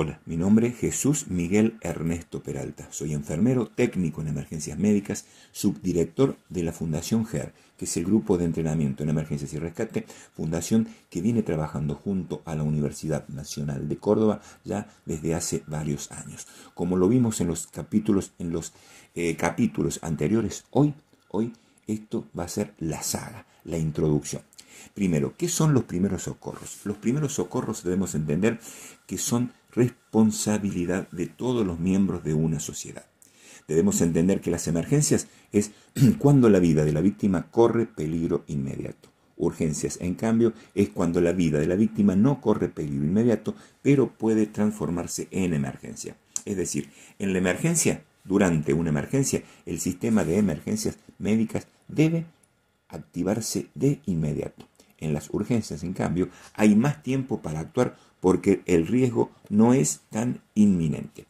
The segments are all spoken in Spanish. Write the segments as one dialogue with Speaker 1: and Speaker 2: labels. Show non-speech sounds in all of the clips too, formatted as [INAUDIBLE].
Speaker 1: Hola, mi nombre es Jesús Miguel Ernesto Peralta. Soy enfermero técnico en emergencias médicas, subdirector de la Fundación GER, que es el grupo de entrenamiento en emergencias y rescate, fundación que viene trabajando junto a la Universidad Nacional de Córdoba ya desde hace varios años. Como lo vimos en los capítulos, en los eh, capítulos anteriores, hoy, hoy esto va a ser la saga, la introducción. Primero, ¿qué son los primeros socorros? Los primeros socorros debemos entender que son responsabilidad de todos los miembros de una sociedad. Debemos entender que las emergencias es [CLEARS THROAT] cuando la vida de la víctima corre peligro inmediato. Urgencias, en cambio, es cuando la vida de la víctima no corre peligro inmediato, pero puede transformarse en emergencia. Es decir, en la emergencia, durante una emergencia, el sistema de emergencias médicas debe activarse de inmediato. En las urgencias, en cambio, hay más tiempo para actuar porque el riesgo no es tan inminente.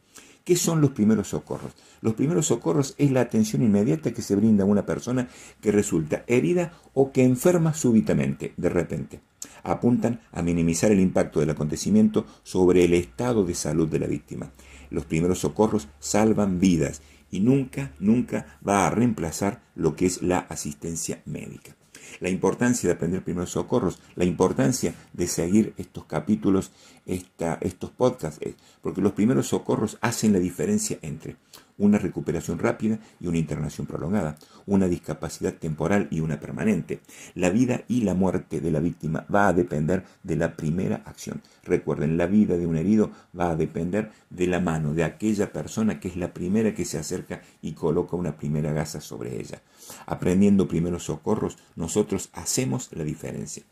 Speaker 1: ¿Qué son los primeros socorros? Los primeros socorros es la atención inmediata que se brinda a una persona que resulta herida o que enferma súbitamente, de repente. Apuntan a minimizar el impacto del acontecimiento sobre el estado de salud de la víctima. Los primeros socorros salvan vidas y nunca, nunca va a reemplazar lo que es la asistencia médica la importancia de aprender primeros socorros, la importancia de seguir estos capítulos, estos podcasts, eh, porque los primeros socorros hacen la diferencia entre una recuperación rápida y una internación prolongada, una discapacidad temporal y una permanente. La vida y la muerte de la víctima va a depender de la primera acción. Recuerden, la vida de un herido va a depender de la mano de aquella persona que es la primera que se acerca y coloca una primera gasa sobre ella. Aprendiendo primeros socorros, nosotros hacemos la diferencia.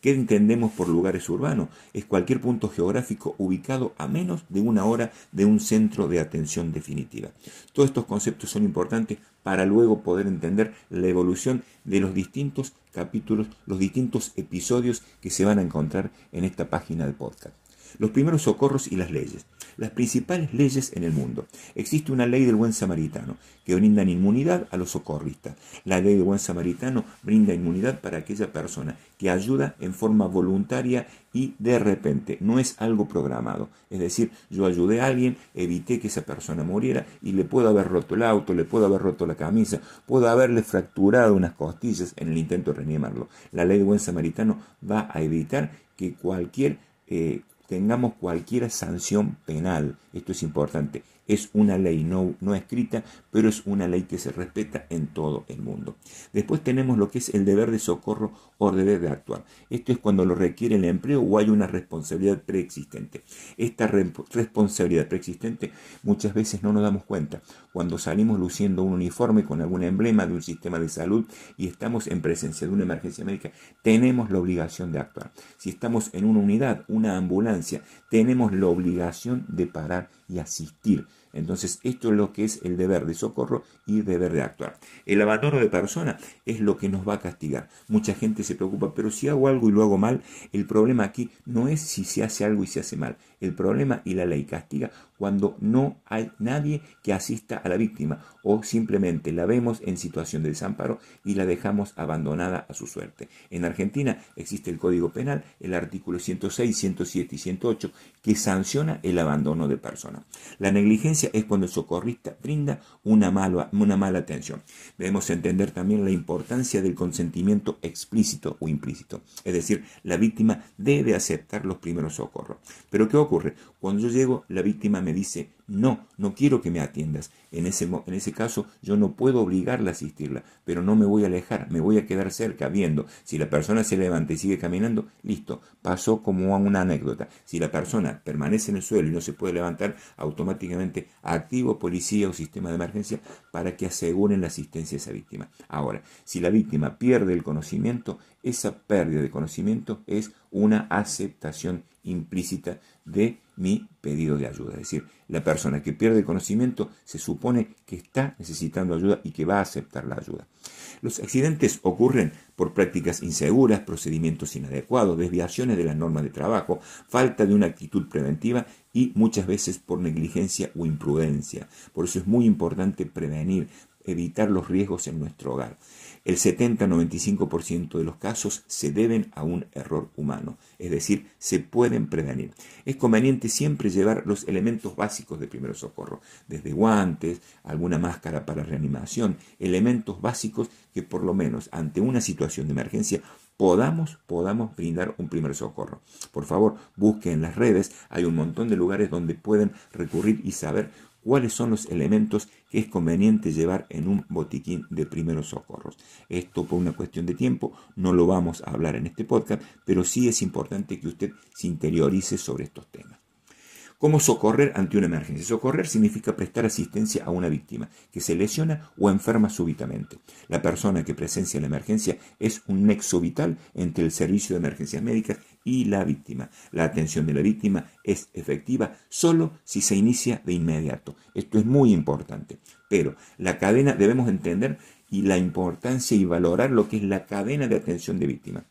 Speaker 1: ¿Qué entendemos por lugares urbanos? Es cualquier punto geográfico ubicado a menos de una hora de un centro de atención definitiva. Todos estos conceptos son importantes para luego poder entender la evolución de los distintos capítulos, los distintos episodios que se van a encontrar en esta página de podcast. Los primeros socorros y las leyes las principales leyes en el mundo. Existe una ley del buen samaritano que brinda inmunidad a los socorristas. La ley del buen samaritano brinda inmunidad para aquella persona que ayuda en forma voluntaria y de repente, no es algo programado. Es decir, yo ayudé a alguien, evité que esa persona muriera y le puedo haber roto el auto, le puedo haber roto la camisa, puedo haberle fracturado unas costillas en el intento de reanimarlo. La ley del buen samaritano va a evitar que cualquier eh, tengamos cualquier sanción penal. Esto es importante. Es una ley no, no escrita, pero es una ley que se respeta en todo el mundo. Después tenemos lo que es el deber de socorro o deber de actuar. Esto es cuando lo requiere el empleo o hay una responsabilidad preexistente. Esta responsabilidad preexistente muchas veces no nos damos cuenta. Cuando salimos luciendo un uniforme con algún emblema de un sistema de salud y estamos en presencia de una emergencia médica, tenemos la obligación de actuar. Si estamos en una unidad, una ambulancia, tenemos la obligación de parar y asistir. Entonces, esto es lo que es el deber de socorro y deber de actuar. El abandono de persona es lo que nos va a castigar. Mucha gente se preocupa, pero si hago algo y lo hago mal, el problema aquí no es si se hace algo y se hace mal. El problema y la ley castiga cuando no hay nadie que asista a la víctima o simplemente la vemos en situación de desamparo y la dejamos abandonada a su suerte. En Argentina existe el Código Penal, el artículo 106, 107 y 108, que sanciona el abandono de persona. La negligencia es cuando el socorrista brinda una mala, una mala atención. Debemos entender también la importancia del consentimiento explícito o implícito. Es decir, la víctima debe aceptar los primeros socorros. Pero ¿qué ocurre? Cuando yo llego, la víctima me dice, no, no quiero que me atiendas. En ese, en ese caso yo no puedo obligarla a asistirla, pero no me voy a alejar, me voy a quedar cerca viendo. Si la persona se levanta y sigue caminando, listo, pasó como una anécdota. Si la persona permanece en el suelo y no se puede levantar, automáticamente activo policía o sistema de emergencia para que aseguren la asistencia a esa víctima. Ahora, si la víctima pierde el conocimiento, esa pérdida de conocimiento es una aceptación implícita de mi pedido de ayuda. Es decir, la persona que pierde conocimiento se supone que está necesitando ayuda y que va a aceptar la ayuda. Los accidentes ocurren por prácticas inseguras, procedimientos inadecuados, desviaciones de las normas de trabajo, falta de una actitud preventiva y muchas veces por negligencia o imprudencia. Por eso es muy importante prevenir, evitar los riesgos en nuestro hogar. El 70-95% de los casos se deben a un error humano, es decir, se pueden prevenir. Es conveniente siempre llevar los elementos básicos de primer socorro, desde guantes, alguna máscara para reanimación, elementos básicos que por lo menos ante una situación de emergencia podamos, podamos brindar un primer socorro. Por favor, busquen en las redes, hay un montón de lugares donde pueden recurrir y saber cuáles son los elementos que es conveniente llevar en un botiquín de primeros socorros. Esto por una cuestión de tiempo no lo vamos a hablar en este podcast, pero sí es importante que usted se interiorice sobre estos temas. ¿Cómo socorrer ante una emergencia? Socorrer significa prestar asistencia a una víctima que se lesiona o enferma súbitamente. La persona que presencia la emergencia es un nexo vital entre el servicio de emergencias médicas y la víctima. La atención de la víctima es efectiva solo si se inicia de inmediato. Esto es muy importante. Pero la cadena debemos entender y la importancia y valorar lo que es la cadena de atención de víctima.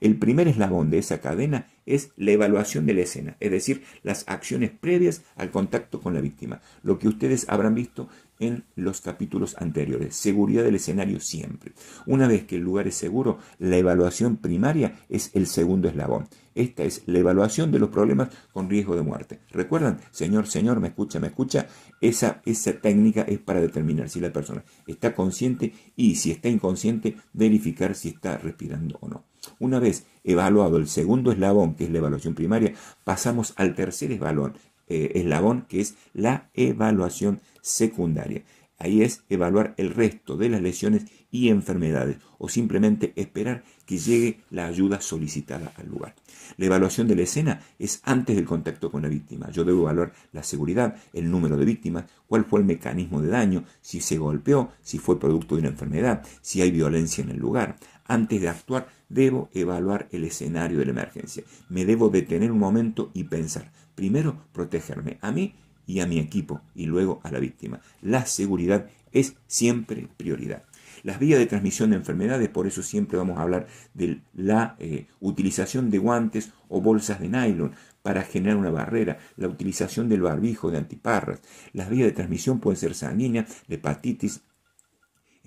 Speaker 1: El primer eslabón de esa cadena es la evaluación de la escena, es decir, las acciones previas al contacto con la víctima, lo que ustedes habrán visto en los capítulos anteriores. Seguridad del escenario siempre. Una vez que el lugar es seguro, la evaluación primaria es el segundo eslabón. Esta es la evaluación de los problemas con riesgo de muerte. ¿Recuerdan? Señor, señor, me escucha, me escucha. Esa, esa técnica es para determinar si la persona está consciente y si está inconsciente, verificar si está respirando o no. Una vez evaluado el segundo eslabón, que es la evaluación primaria, pasamos al tercer eslabón, eh, eslabón, que es la evaluación secundaria. Ahí es evaluar el resto de las lesiones y enfermedades o simplemente esperar que llegue la ayuda solicitada al lugar. La evaluación de la escena es antes del contacto con la víctima. Yo debo evaluar la seguridad, el número de víctimas, cuál fue el mecanismo de daño, si se golpeó, si fue producto de una enfermedad, si hay violencia en el lugar. Antes de actuar, debo evaluar el escenario de la emergencia. Me debo detener un momento y pensar, primero, protegerme a mí y a mi equipo y luego a la víctima. La seguridad es siempre prioridad. Las vías de transmisión de enfermedades, por eso siempre vamos a hablar de la eh, utilización de guantes o bolsas de nylon para generar una barrera, la utilización del barbijo de antiparras. Las vías de transmisión pueden ser sanguínea, de hepatitis,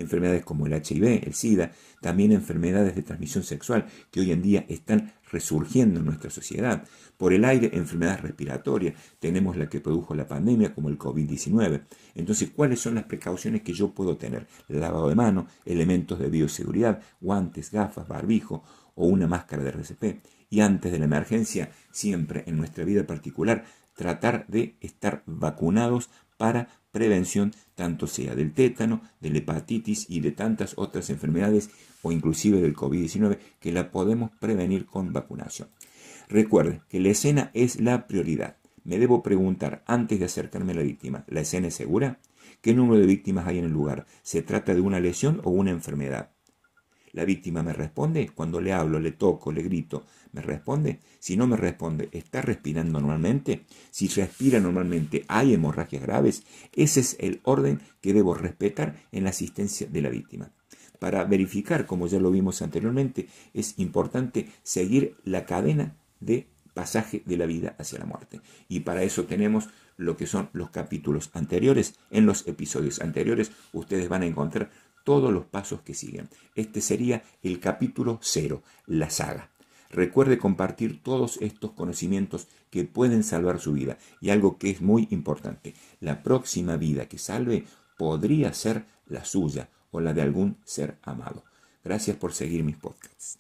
Speaker 1: enfermedades como el HIV, el SIDA, también enfermedades de transmisión sexual que hoy en día están resurgiendo en nuestra sociedad. Por el aire, enfermedades respiratorias, tenemos la que produjo la pandemia como el COVID-19. Entonces, ¿cuáles son las precauciones que yo puedo tener? Lavado de mano, elementos de bioseguridad, guantes, gafas, barbijo o una máscara de RCP. Y antes de la emergencia, siempre en nuestra vida particular, tratar de estar vacunados para prevención tanto sea del tétano, de la hepatitis y de tantas otras enfermedades o inclusive del COVID-19 que la podemos prevenir con vacunación. Recuerde que la escena es la prioridad. Me debo preguntar antes de acercarme a la víctima, ¿la escena es segura? ¿Qué número de víctimas hay en el lugar? ¿Se trata de una lesión o una enfermedad? La víctima me responde cuando le hablo, le toco, le grito. ¿Me responde? Si no me responde, ¿está respirando normalmente? Si respira normalmente, ¿hay hemorragias graves? Ese es el orden que debo respetar en la asistencia de la víctima. Para verificar, como ya lo vimos anteriormente, es importante seguir la cadena de pasaje de la vida hacia la muerte. Y para eso tenemos lo que son los capítulos anteriores. En los episodios anteriores ustedes van a encontrar todos los pasos que siguen. Este sería el capítulo cero, la saga. Recuerde compartir todos estos conocimientos que pueden salvar su vida. Y algo que es muy importante, la próxima vida que salve podría ser la suya o la de algún ser amado. Gracias por seguir mis podcasts.